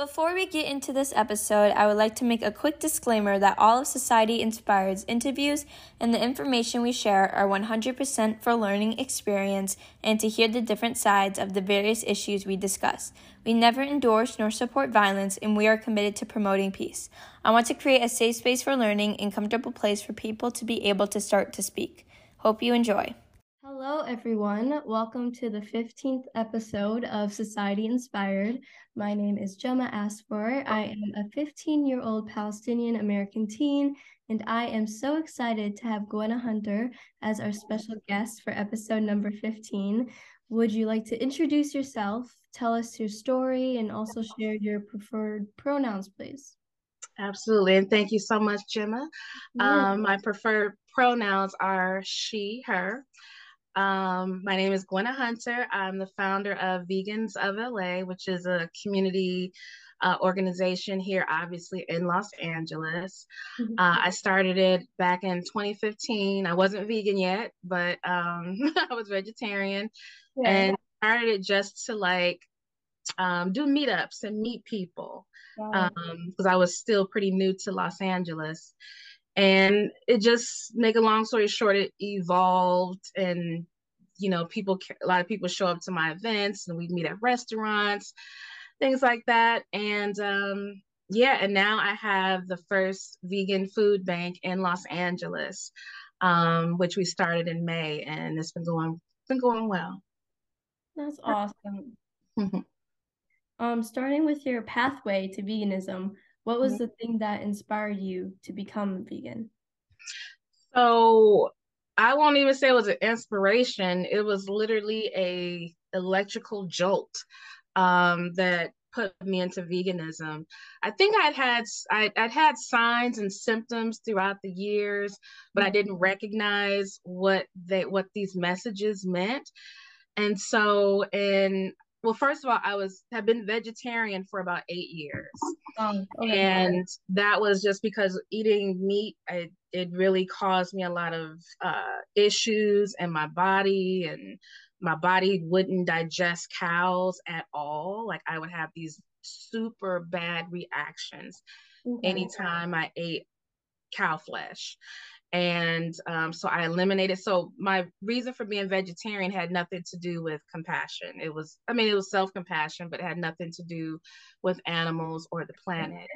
Before we get into this episode, I would like to make a quick disclaimer that all of Society Inspired's interviews and the information we share are 100% for learning experience and to hear the different sides of the various issues we discuss. We never endorse nor support violence, and we are committed to promoting peace. I want to create a safe space for learning and comfortable place for people to be able to start to speak. Hope you enjoy. Hello, everyone. Welcome to the 15th episode of Society Inspired. My name is Gemma Asfor. I am a 15 year old Palestinian American teen, and I am so excited to have Gwenna Hunter as our special guest for episode number 15. Would you like to introduce yourself, tell us your story, and also share your preferred pronouns, please? Absolutely. And thank you so much, Gemma. Um, my preferred pronouns are she, her. Um, my name is Gwenna Hunter. I'm the founder of Vegans of LA, which is a community uh, organization here, obviously in Los Angeles. Mm-hmm. Uh, I started it back in 2015. I wasn't vegan yet, but um, I was vegetarian yeah. and started it just to like um, do meetups and meet people because um, I was still pretty new to Los Angeles and it just make a long story short it evolved and you know people a lot of people show up to my events and we meet at restaurants things like that. And um yeah and now i have the first vegan food bank in los angeles um which we started in may and it's been going been going well. That's awesome. Mm-hmm. um starting with your pathway to veganism what was the thing that inspired you to become vegan? So I won't even say it was an inspiration. It was literally a electrical jolt um, that put me into veganism. I think I'd had I, would had signs and symptoms throughout the years, but I mm-hmm. didn't recognize what they what these messages meant. And so in well first of all i was have been vegetarian for about eight years oh, okay. and that was just because eating meat it, it really caused me a lot of uh, issues in my body and my body wouldn't digest cows at all like i would have these super bad reactions okay. anytime i ate cow flesh and um, so i eliminated so my reason for being vegetarian had nothing to do with compassion. It was i mean it was self-compassion but it had nothing to do with animals or the planet.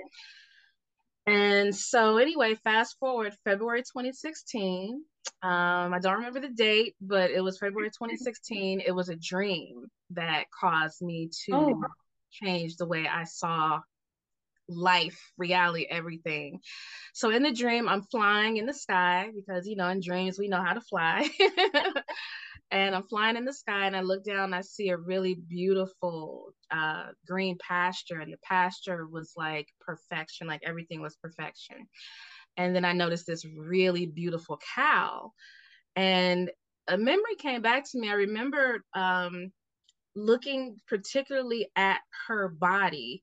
And so anyway fast forward february 2016 um, i don't remember the date but it was february 2016 it was a dream that caused me to oh. change the way i saw life, reality, everything. So in the dream, I'm flying in the sky because, you know, in dreams, we know how to fly. and I'm flying in the sky and I look down, I see a really beautiful uh, green pasture, and the pasture was like perfection, like everything was perfection. And then I noticed this really beautiful cow. And a memory came back to me. I remember um, looking particularly at her body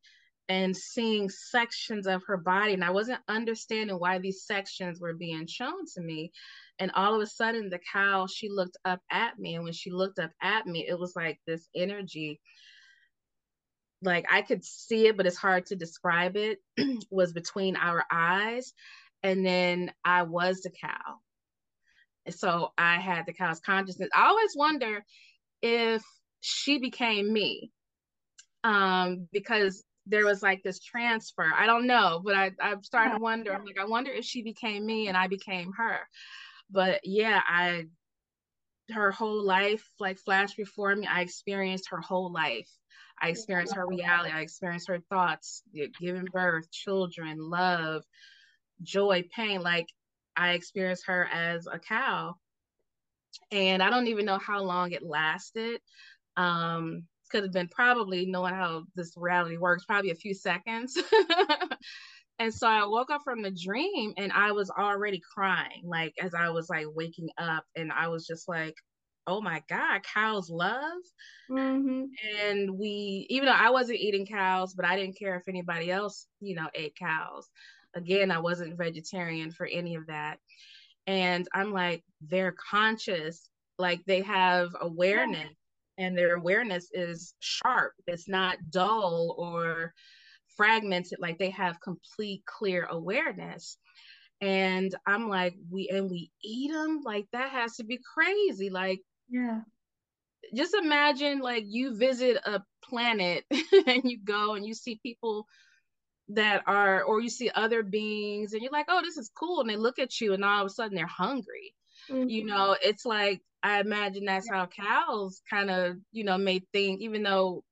and seeing sections of her body. And i wasn't understanding why these sections were being shown to me. And all of a sudden the cow she looked up at me. And when she looked up at me it was like this energy. Like i could see it but it's hard to describe it was between our eyes. And then i was the cow. So i had the cow's consciousness. I always wonder if she became me um because there was like this transfer. I don't know, but I, I'm starting to wonder. I'm like, I wonder if she became me and I became her. But yeah, I her whole life like flashed before me. I experienced her whole life. I experienced her reality. I experienced her thoughts, giving birth, children, love, joy, pain. Like I experienced her as a cow. And I don't even know how long it lasted. Um, could have been probably knowing how this reality works, probably a few seconds. and so I woke up from the dream and I was already crying, like as I was like waking up, and I was just like, oh my God, cows love. Mm-hmm. And we, even though I wasn't eating cows, but I didn't care if anybody else, you know, ate cows. Again, I wasn't vegetarian for any of that. And I'm like, they're conscious, like they have awareness and their awareness is sharp. It's not dull or fragmented, like they have complete clear awareness. And I'm like, we and we eat them, like that has to be crazy. Like, yeah. Just imagine like you visit a planet and you go and you see people that are or you see other beings and you're like oh this is cool and they look at you and all of a sudden they're hungry mm-hmm. you know it's like i imagine that's how cows kind of you know may think even though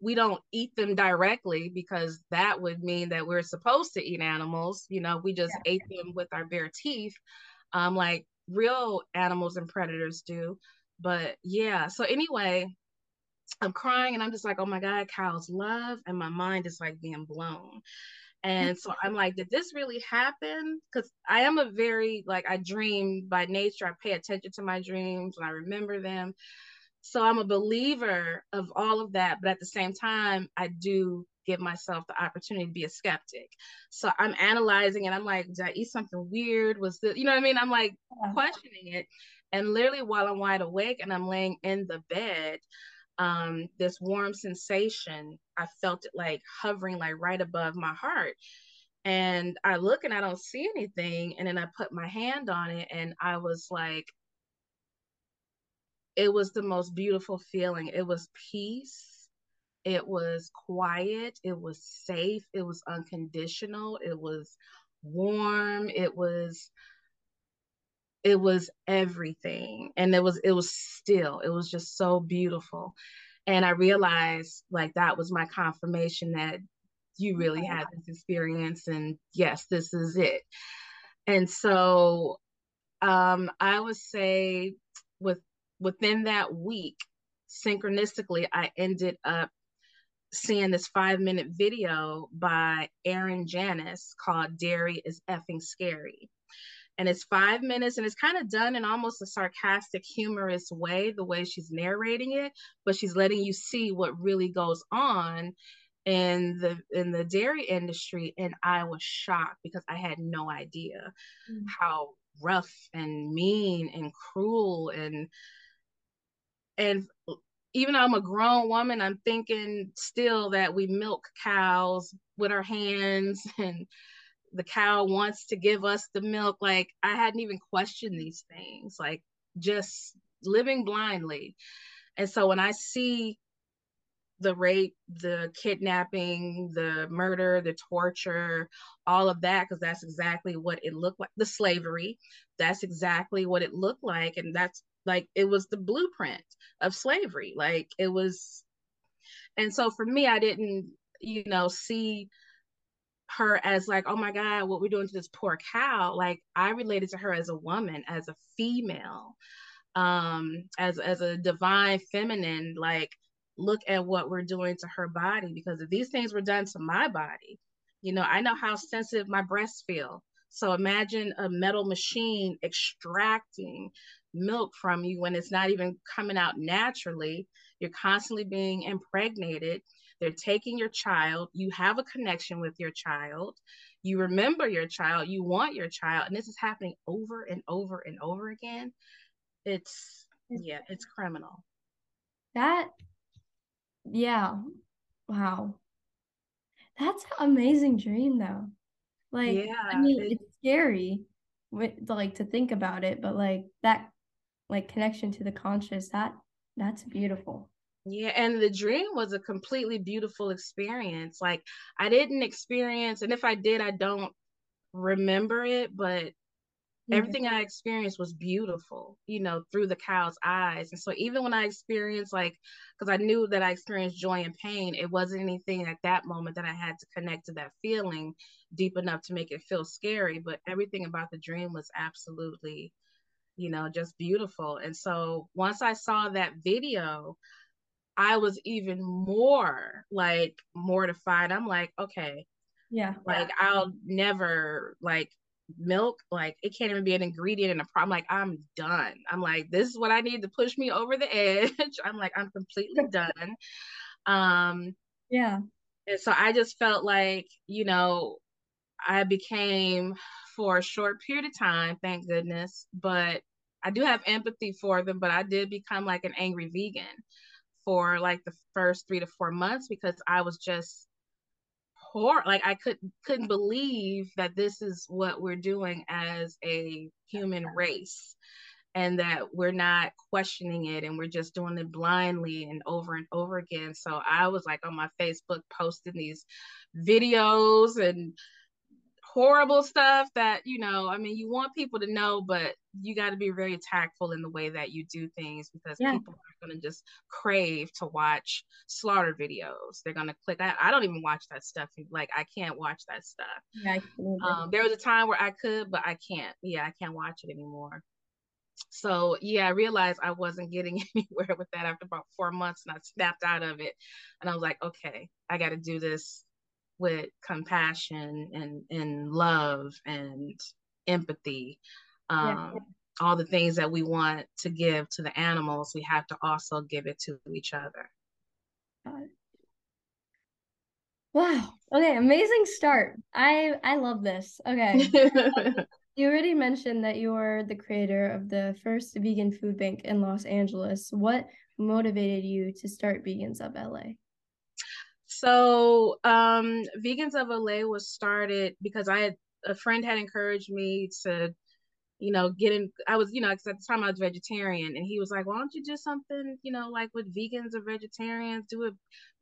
we don't eat them directly because that would mean that we're supposed to eat animals you know we just yeah. ate them with our bare teeth um like real animals and predators do but yeah so anyway I'm crying and I'm just like, oh my God, cows love. And my mind is like being blown. And so I'm like, did this really happen? Because I am a very, like, I dream by nature. I pay attention to my dreams and I remember them. So I'm a believer of all of that. But at the same time, I do give myself the opportunity to be a skeptic. So I'm analyzing and I'm like, did I eat something weird? Was this, you know what I mean? I'm like questioning it. And literally while I'm wide awake and I'm laying in the bed, um, this warm sensation. I felt it like hovering like right above my heart. And I look and I don't see anything. And then I put my hand on it and I was like, it was the most beautiful feeling. It was peace. It was quiet. It was safe. It was unconditional. It was warm. It was it was everything. And it was it was still it was just so beautiful. And i realized like that was my confirmation that you really had this experience and yes this is it. And so um i would say with within that week synchronistically i ended up seeing this five minute video by Erin Janus called Dairy is Effing Scary and it's five minutes and it's kind of done in almost a sarcastic humorous way the way she's narrating it but she's letting you see what really goes on in the in the dairy industry and i was shocked because i had no idea mm. how rough and mean and cruel and and even though i'm a grown woman i'm thinking still that we milk cows with our hands and the cow wants to give us the milk. Like i hadn't even questioned these things like just living blindly. And so when i see the rape the kidnapping the murder the torture all of that because that's exactly what it looked like the slavery that's exactly what it looked like. And that's like it was the blueprint of slavery. Like it was and so for me i didn't you know see her as like, oh my God, what we're doing to this poor cow. Like I related to her as a woman, as a female, um, as as a divine feminine, like look at what we're doing to her body because if these things were done to my body, you know, I know how sensitive my breasts feel. So imagine a metal machine extracting milk from you when it's not even coming out naturally. You're constantly being impregnated they're taking your child. You have a connection with your child. You remember your child. You want your child. And this is happening over and over and over again. It's, yeah, it's criminal. That, yeah. Wow. That's an amazing dream, though. Like, yeah, I mean, it, it's scary, with like to think about it, but like that, like connection to the conscious, that that's beautiful. Yeah, and the dream was a completely beautiful experience. Like I didn't experience, and if I did, I don't remember it, but everything I experienced was beautiful, you know, through the cow's eyes. And so even when I experienced like because I knew that I experienced joy and pain, it wasn't anything at that moment that I had to connect to that feeling deep enough to make it feel scary, but everything about the dream was absolutely you know, just beautiful. And so once I saw that video, I was even more like mortified. I'm like, okay, yeah, like I'll never like milk, like it can't even be an ingredient in a problem. Like I'm done. I'm like, this is what I need to push me over the edge. I'm like, I'm completely done. Um, yeah. And so I just felt like, you know, I became for a short period of time, thank goodness, but I do have empathy for them, but I did become like an angry vegan for like the first three to four months because I was just horror like i could couldn't believe that this is what we're doing as a human race and that we're not questioning it and we're just doing it blindly and over and over again. So i was like on my facebook posting these videos and horrible stuff that you know i mean you want people to know but you got to be very tactful in the way that you do things because yeah. people are going to just crave to watch slaughter videos. They're going to click I, I, don't even watch that stuff like i can't watch that stuff. Yeah, um, there was a time where i could but i can't. Yeah i can't watch it anymore. So yeah i realized i wasn't getting anywhere with that after about four months and i snapped out of it. And i was like okay i got to do this with compassion and and love and empathy um, yeah. all the things that we want to give to the animals we have to also give it to each other. Wow. Okay amazing start. I i love this. Okay. You already mentioned that you are the creator of the first vegan food bank in los angeles. What motivated you to start vegans of la so, um, Vegans of LA was started because I had a friend had encouraged me to, you know, getting. I was, you know, cause at the time I was vegetarian, and he was like, "Why don't you do something, you know, like with vegans or vegetarians, do a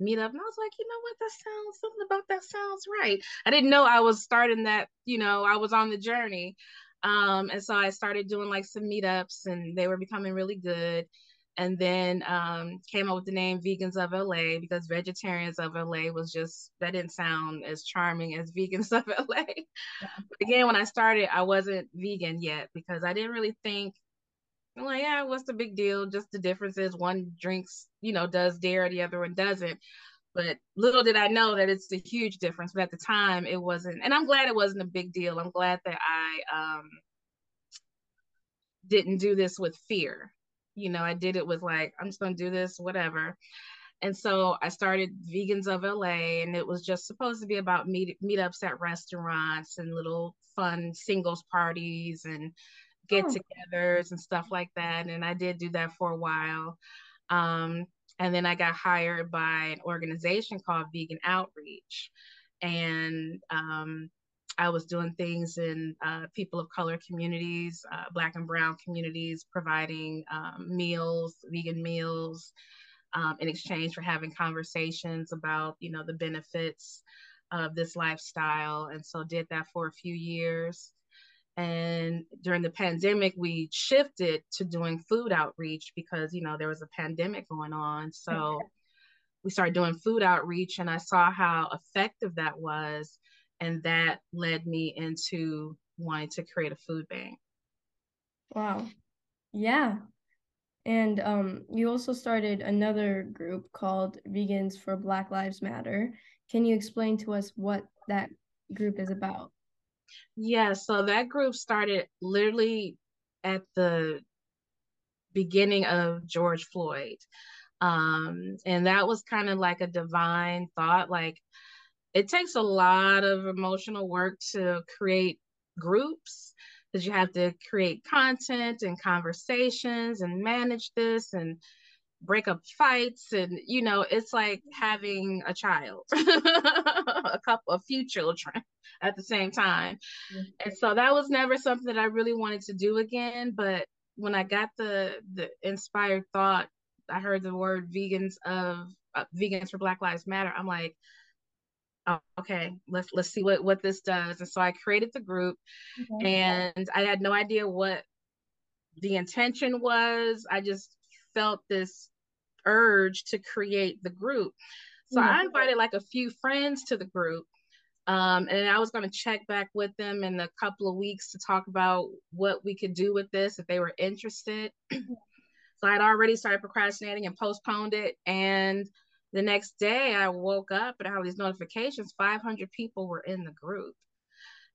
meetup?" And I was like, "You know what? That sounds something about that sounds right." I didn't know I was starting that. You know, I was on the journey, um, and so I started doing like some meetups, and they were becoming really good and then um, came up with the name Vegans of LA because Vegetarians of LA was just that didn't sound as charming as Vegans of LA. Yeah. again, when I started, I wasn't vegan yet because I didn't really think, I'm like, yeah, what's the big deal? Just the difference is one drinks, you know, does dairy, the other one doesn't. But little did I know that it's a huge difference. But at the time, it wasn't, and I'm glad it wasn't a big deal. I'm glad that I um, didn't do this with fear you know, I did it with like, I'm just going to do this, whatever. And so I started Vegans of LA, and it was just supposed to be about meet meetups at restaurants and little fun singles parties and get-togethers oh. and stuff like that. And I did do that for a while. Um, and then I got hired by an organization called Vegan Outreach, and um, I was doing things in uh, people of color communities, uh, Black and Brown communities, providing um, meals, vegan meals, um, in exchange for having conversations about, you know, the benefits of this lifestyle. And so did that for a few years. And during the pandemic, we shifted to doing food outreach because, you know, there was a pandemic going on. So we started doing food outreach, and I saw how effective that was and that led me into wanting to create a food bank. Wow. Yeah. And um, you also started another group called Vegans for Black Lives Matter. Can you explain to us what that group is about? Yeah, so that group started literally at the beginning of George Floyd. Um, and that was kind of like a divine thought. Like, it takes a lot of emotional work to create groups because you have to create content and conversations and manage this and break up fights and you know it's like having a child a couple a few children at the same time mm-hmm. and so that was never something that i really wanted to do again but when i got the the inspired thought i heard the word vegans of uh, vegans for black lives matter i'm like oh, okay, let's let's see what what this does. And so I created the group, okay. and I had no idea what the intention was. I just felt this urge to create the group. So mm-hmm. I invited like a few friends to the group. Um, and I was going to check back with them in a couple of weeks to talk about what we could do with this if they were interested. so I'd already started procrastinating and postponed it. And the next day, I woke up and I had these notifications 500 people were in the group.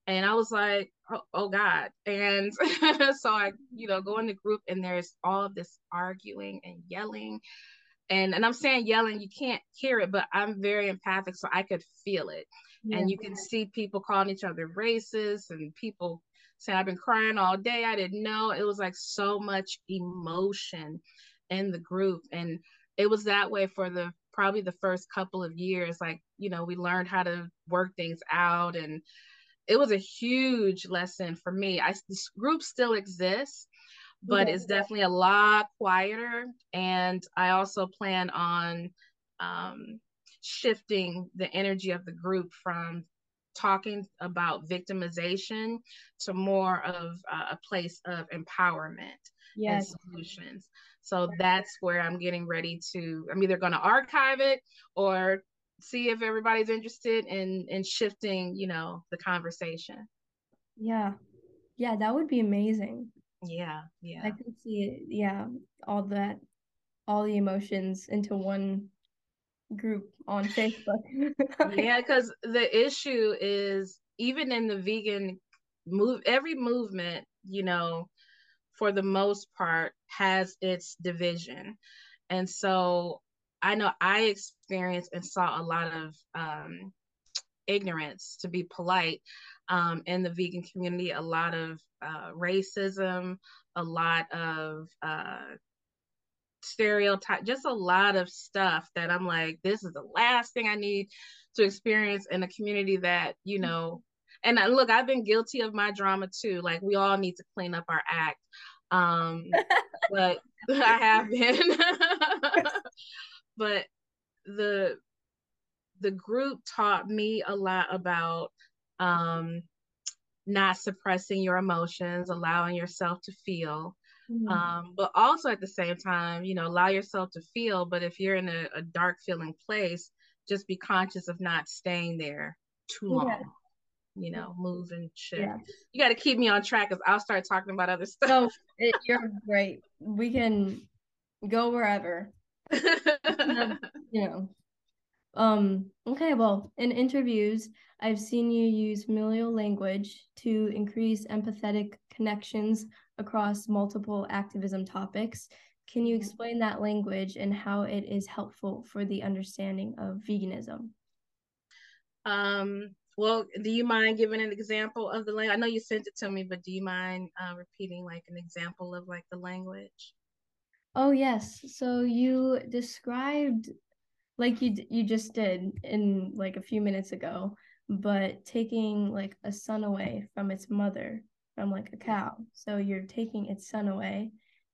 And I was like, oh, oh God. And so I, you know, go in the group and there's all of this arguing and yelling. And, and I'm saying yelling, you can't hear it, but I'm very empathic, so I could feel it. Yeah. And you can see people calling each other racist and people saying, I've been crying all day. I didn't know. It was like so much emotion in the group. And it was that way for the probably the first couple of years like you know we learned how to work things out and it was a huge lesson for me i this group still exists but yeah. it's definitely a lot quieter and i also plan on um, shifting the energy of the group from talking about victimization to more of uh, a place of empowerment yes. and solutions. So that's where I'm getting ready to. I'm either going to archive it or see if everybody's interested in in shifting, you know, the conversation. Yeah, yeah, that would be amazing. Yeah, yeah. I can see it. Yeah, all that, all the emotions into one group on Facebook. yeah, because the issue is even in the vegan move, every movement, you know, for the most part, has its division. And so I know I experienced and saw a lot of um, ignorance, to be polite, um, in the vegan community, a lot of uh, racism, a lot of uh, stereotype, just a lot of stuff that I'm like, this is the last thing I need to experience in a community that, you mm-hmm. know, and look, I've been guilty of my drama too. Like we all need to clean up our act. Um, but I have been. but the the group taught me a lot about um, not suppressing your emotions, allowing yourself to feel, Mm-hmm. Um, but also at the same time, you know, allow yourself to feel. But if you're in a, a dark feeling place, just be conscious of not staying there too long. You know, move and shift. Yeah. You got to keep me on track because I'll start talking about other stuff. No, it, you're great. We can go wherever. you know. Um, okay, well, in interviews, I've seen you use familial language to increase empathetic connections across multiple activism topics. Can you explain that language and how it is helpful for the understanding of veganism? Um, well, do you mind giving an example of the language? I know you sent it to me, but do you mind uh, repeating like an example of like the language? Oh yes. So you described like you you just did in like a few minutes ago, but taking like a son away from its mother from like a cow. So you're taking its son away.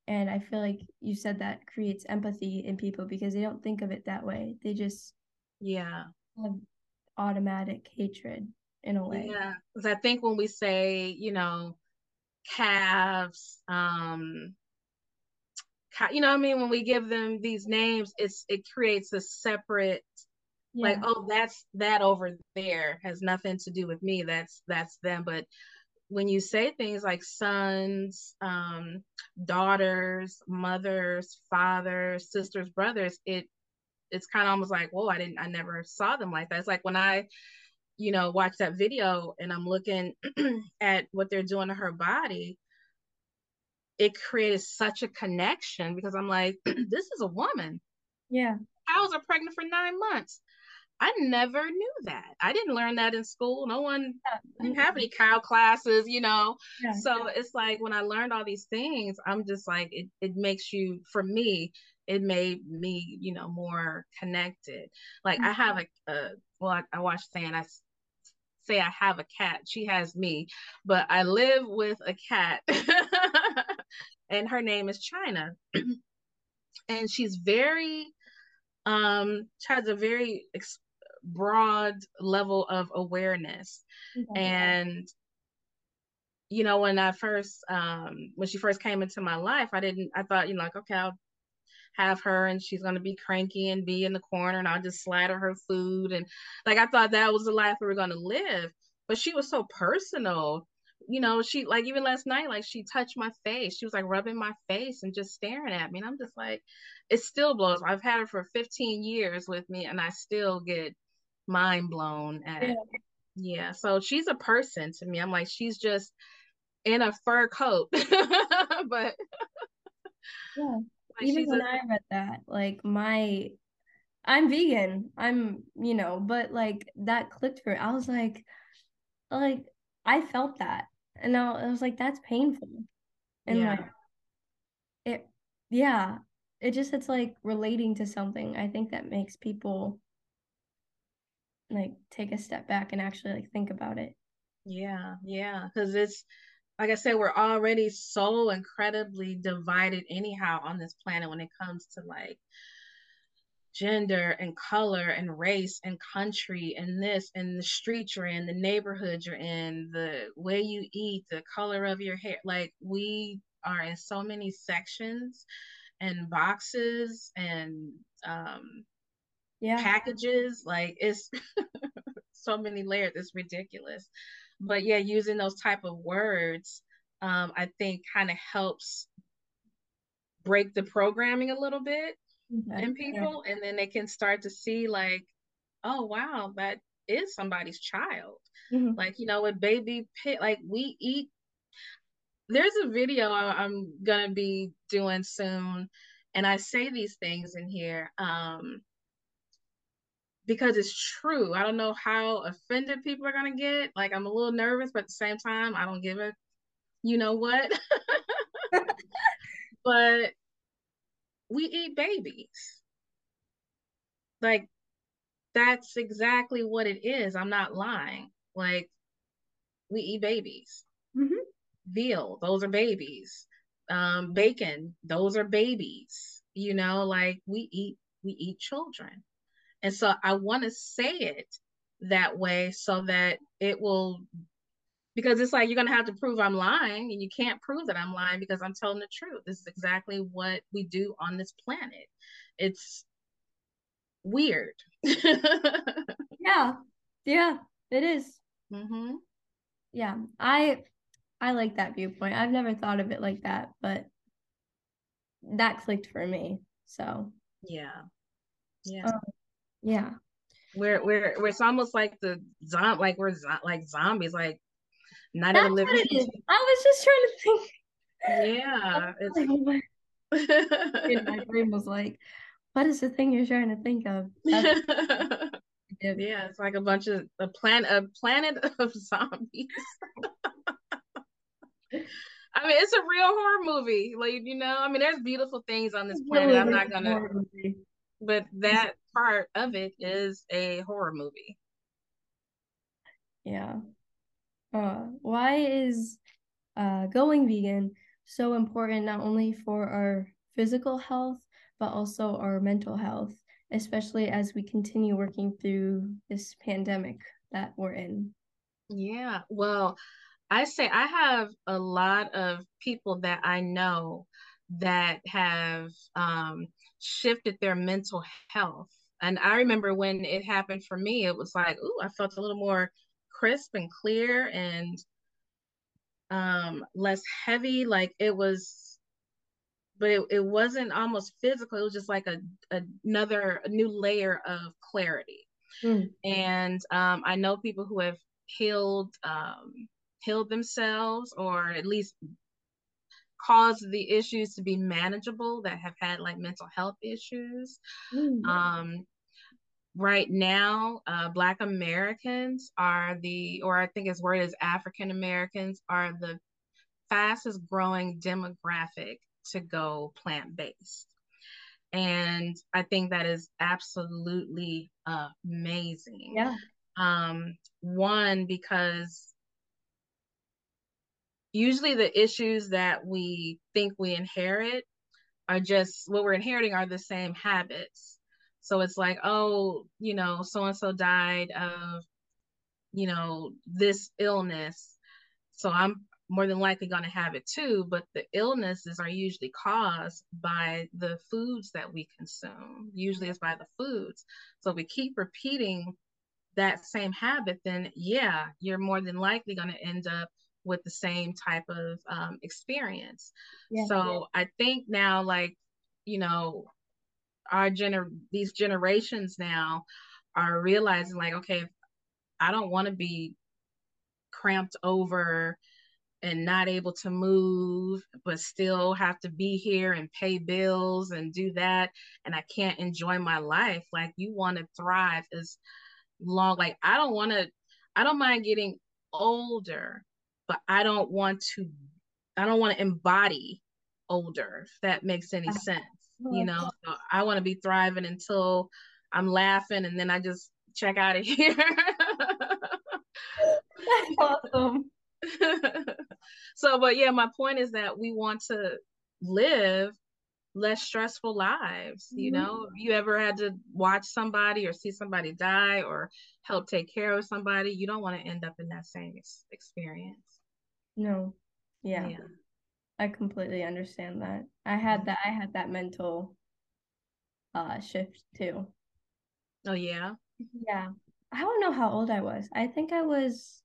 And I feel like you said that creates empathy in people because they don't think of it that way. They just yeah have automatic hatred in a way. Yeah, because I think when we say you know calves, um, you know, I mean, when we give them these names, it's it creates a separate yeah. like oh that's that over there has nothing to do with me that's that's them but when you say things like sons, um, daughters, mothers, fathers, sisters, brothers, it it's kind of almost like, whoa, I didn't, I never saw them like that. It's like when I, you know, watch that video and I'm looking at what they're doing to her body, it created such a connection because I'm like, this is a woman. Yeah. I was pregnant for nine months. I never knew that. I didn't learn that in school. No one didn't have any cow classes, you know. Yeah. So it's like when I learned all these things, I'm just like it, it makes you for me, it made me, you know, more connected. Like mm-hmm. I have a, a well, I, I watched saying I say I have a cat. She has me, but I live with a cat. and her name is China. and she's very um has a very ex- broad level of awareness mm-hmm. and you know when i first um when she first came into my life i didn't i thought you know like okay i'll have her and she's going to be cranky and be in the corner and i'll just slaughter her food and like i thought that was the life we were going to live. But she was so personal. You know she like even last night like she touched my face. She was like rubbing my face and just staring at me. And i'm just like it still blows. I've had her for 15 years with me and i still get mind blown at yeah. yeah so she's a person to me. I'm like she's just in a fur coat. But yeah even when a- i read that like my i'm vegan i'm you know but like that clicked for i was like like i felt that and now i was like that's painful and yeah. like it yeah it just it's like relating to something. I think that makes people like take a step back and actually like think about it. Yeah, yeah, because it's like I said, we're already so incredibly divided anyhow on this planet when it comes to like gender and color and race and country and this and the street you're in, the neighborhood you're in, the way you eat, the color of your hair. Like we are in so many sections and boxes and um yeah packages. Like it's so many layers. It's ridiculous. But yeah, using those type of words, um, I think kind of helps break the programming a little bit okay. in people yeah. and then they can start to see like oh wow that is somebody's child mm-hmm. like you know with baby pit like we eat there's a video i'm gonna be doing soon and i say these things in here um because it's true i don't know how offended people are gonna get like i'm a little nervous but at the same time i don't give a you know what but we eat babies. Like that's exactly what it is. I'm not lying. Like we eat babies. Mm-hmm. Veal, those are babies. Um, bacon, those are babies. You know, like we eat we eat children. And so I want to say it that way so that it will because it's like you're going to have to prove I'm lying and you can't prove that I'm lying because I'm telling the truth. This is exactly what we do on this planet. It's weird. yeah. Yeah, it is. Mm-hmm. Yeah. I I like that viewpoint. I've never thought of it like that, but that clicked for me. So, yeah. Yeah. Um, yeah. We're, we're, we're, it's almost like the zombie, like we're zo- like zombies, like not That's even living. What it is. I was just trying to think. Yeah. It's... my brain was like, what is the thing you're trying to think of? yeah, it's like a bunch of a planet a planet of zombies. I mean, it's a real horror movie. Like, you know, I mean, there's beautiful things on this planet. I'm not gonna but that part of it is a horror movie. Yeah. Uh, why is uh, going vegan so important not only for our physical health, but also our mental health, especially as we continue working through this pandemic that we're in? Yeah, well, I say I have a lot of people that I know that have um, shifted their mental health. And I remember when it happened for me, it was like, ooh, I felt a little more crisp and clear and um less heavy like it was but it, it wasn't almost physical it was just like a, a another a new layer of clarity mm. and um i know people who have healed um healed themselves or at least caused the issues to be manageable that have had like mental health issues mm. um right now, uh, Black Americans are the, or I think his word is African Americans, are the fastest growing demographic to go plant based. And I think that is absolutely amazing. Yeah. Um, one, because usually the issues that we think we inherit are just what we're inheriting are the same habits so it's like, oh, you know, so and so died of, you know, this illness. So I'm more than likely going to have it too. But the illnesses are usually caused by the foods that we consume. Usually it's by the foods. So we keep repeating that same habit, then yeah, you're more than likely going to end up with the same type of um, experience. Yeah, so yeah. I think now, like, you know, our gener these generations now are realizing like okay i don't want to be cramped over and not able to move but still have to be here and pay bills and do that and i can't enjoy my life like you want to thrive as long like i don't want to i don't mind getting older but i don't want to i don't want to embody older if that makes any sense you know? so i want to be thriving until i'm laughing and then i just check out of here. That's awesome. So but yeah my point is that we want to live less stressful lives mm-hmm. you know you ever had to watch somebody or see somebody die or help take care of somebody you don't want to end up in that same experience no. Yeah. yeah. I completely understand that. I had that i had that mental uh shift too. Oh yeah? Yeah. I don't know how old i was. I think i was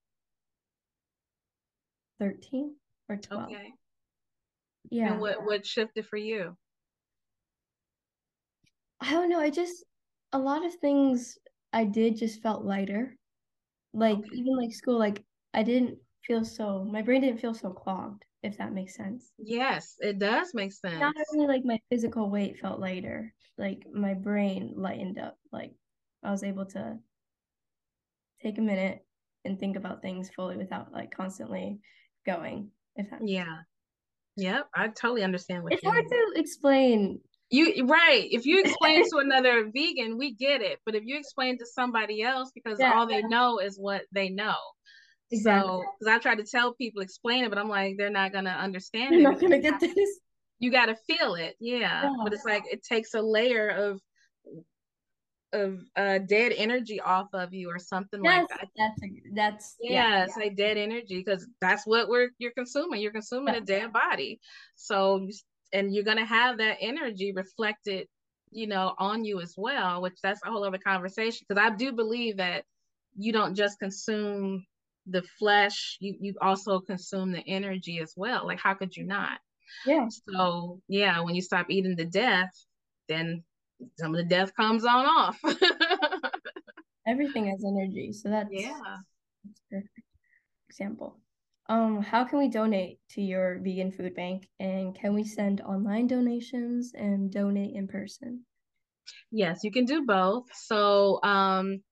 13 or 12 okay. Yeah. and what what shifted for you? I don't know. I just a lot of things I did just felt lighter. Like okay. even like school, like I didn't feel so my brain didn't feel so clogged, if that makes sense. Yes, it does make sense. Not only like my physical weight felt lighter, like my brain lightened up. Like I was able to take a minute and think about things fully without like constantly going. If that yeah. Yep, I totally understand what it's hard to explain you right if you explain to another vegan we get it but if you explain to somebody else because yeah. all they know is what they know exactly. so because i try to tell people explain it but i'm like they're not gonna understand they're it not gonna get this you gotta feel it yeah. yeah. but it's like it takes a layer of of uh dead energy off of you or something yes, like that that's a, that's yeah, yeah, it's like dead energy because that's what we're you're consuming you're consuming yeah. a dead body so and you're going to have that energy reflected you know on you as well which that's a whole other conversation because i do believe that you don't just consume the flesh you you also consume the energy as well. Like how could you not? Yeah. So yeah when you stop eating the death then some of the death comes on off. Everything has energy so that's yeah. that's perfect example. Um, how can we donate to your vegan food bank and can we send online donations and donate in person? Yes, you can do both. So, um,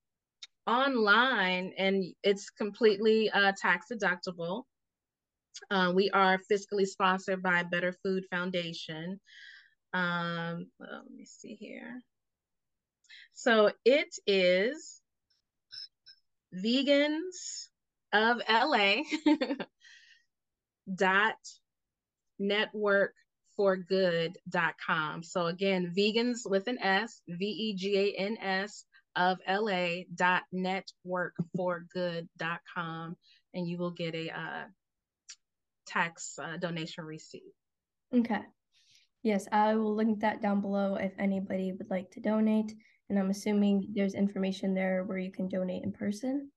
online, and it's completely uh, tax deductible. Uh, we are fiscally sponsored by Better Food Foundation. Um, well, let me see here. So it is vegans of LA dot network for good dot com. So again, vegans with an S, V E G A N S of LA dot network for good dot com, and you will get a uh, tax uh, donation receipt. Okay. Yes, I will link that down below if anybody would like to donate. And I'm assuming there's information there where you can donate in person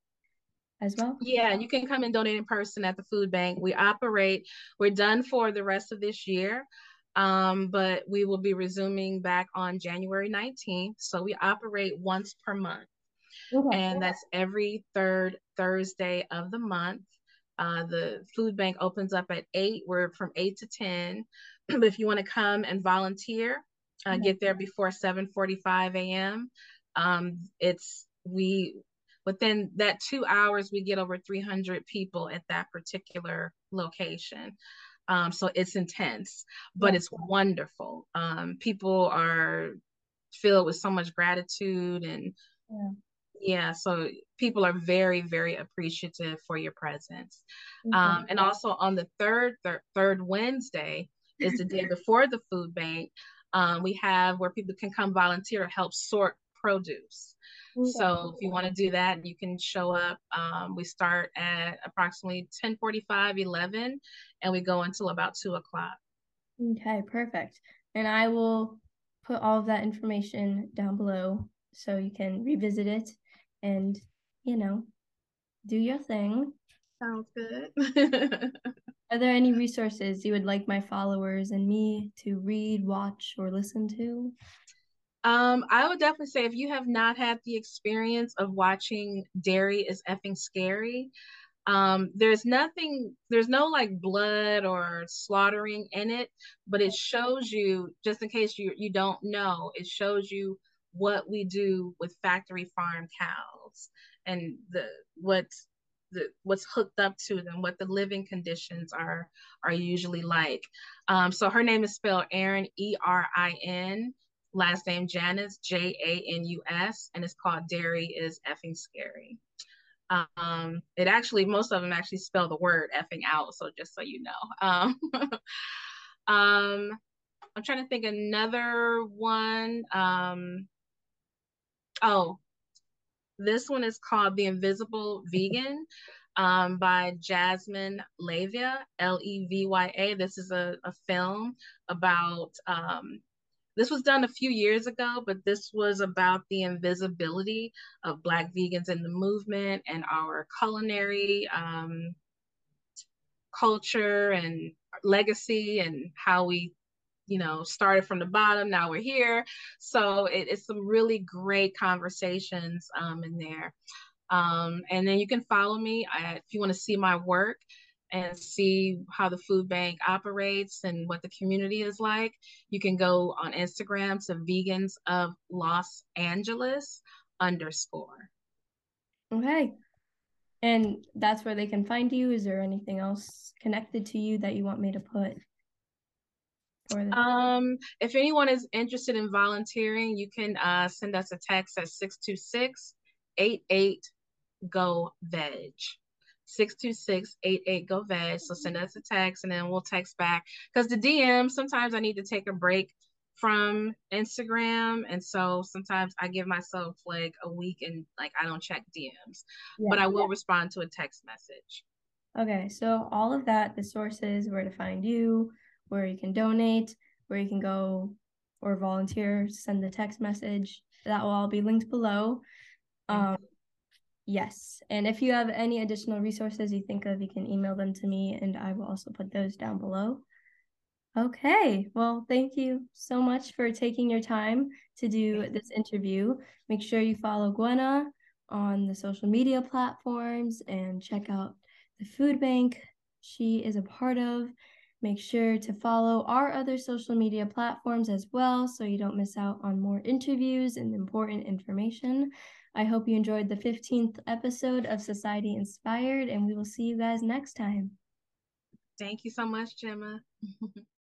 as well? Yeah, you can come and donate in person at the food bank. We operate, we're done for the rest of this year, um, but we will be resuming back on January 19th. So we operate once per month. Okay. And that's every third Thursday of the month. Uh, the food bank opens up at 8. We're from 8 to 10. but if you want to come and volunteer, uh, get there before 7:45 a.m. Um, it's we within that two hours, we get over 300 people at that particular location. Um, so it's intense, but it's wonderful. Um, people are filled with so much gratitude and yeah. yeah, so people are very, very appreciative for your presence. Mm-hmm. Um, and also on the third, thir- third Wednesday is the day before the food bank. Um, we have where people can come volunteer to help sort produce. So if you want to do that, you can show up. Um, we start at approximately 10 45, 11, and we go until about 2 o'clock. Okay, perfect. And I will put all of that information down below so you can revisit it and, you know, do your thing. Sounds good. Are there any resources you would like my followers and me to read, watch, or listen to? Um, I would definitely say if you have not had the experience of watching Dairy is effing scary, um, there's nothing, there's no like blood or slaughtering in it, but it shows you, just in case you you don't know, it shows you what we do with factory farm cows and the what the, what's hooked up to them, what the living conditions are are usually like. Um, so her name is spelled Erin E R I N, last name Janus J A N U S, and it's called Dairy is effing scary. Um, it actually most of them actually spell the word effing out, so just so you know. Um, um, I'm trying to think another one. Um, oh, this one is called The Invisible Vegan um, by Jasmine Levya, L E V Y A. This is a, a film about, um, this was done a few years ago, but this was about the invisibility of Black vegans in the movement and our culinary um, culture and legacy and how we you know, started from the bottom. Now we're here. So it, it's some really great conversations um, in there. Um, and then you can follow me I, if you want to see my work and see how the food bank operates and what the community is like. You can go on Instagram to vegans of Los Angeles underscore. Okay. And that's where they can find you. Is there anything else connected to you that you want me to put? Um, if anyone is interested in volunteering, you can uh, send us a text at 626 88 go veg. 626-88 go veg. So send us a text and then we'll text back. Because the DM, sometimes I need to take a break from Instagram. And so sometimes I give myself like a week and like I don't check DMs. Yeah. But I will respond to a text message. Okay, so all of that, the sources, where to find you, where you can donate, where you can go or volunteer, send a text message. That will all be linked below. Um, yes. And if you have any additional resources you think of, you can email them to me and I will also put those down below. Okay. Well, thank you so much for taking your time to do this interview. Make sure you follow Gwenna on the social media platforms and check out the food bank she is a part of. Make sure to follow our other social media platforms as well so you don't miss out on more interviews and important information. I hope you enjoyed the 15th episode of Society Inspired, and we will see you guys next time. Thank you so much, Gemma.